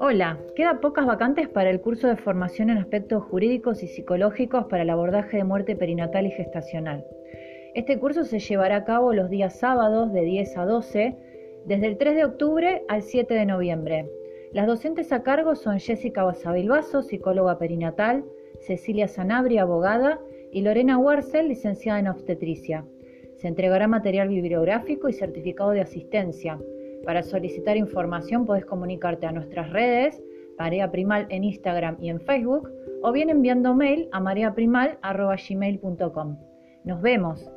Hola, queda pocas vacantes para el curso de formación en aspectos jurídicos y psicológicos para el abordaje de muerte perinatal y gestacional. Este curso se llevará a cabo los días sábados de 10 a 12, desde el 3 de octubre al 7 de noviembre. Las docentes a cargo son Jessica Basavilbaso, psicóloga perinatal, Cecilia Sanabria, abogada, y Lorena Warcel, licenciada en obstetricia. Se entregará material bibliográfico y certificado de asistencia. Para solicitar información puedes comunicarte a nuestras redes, Marea Primal en Instagram y en Facebook, o bien enviando mail a mareaprimal.gmail.com. Nos vemos.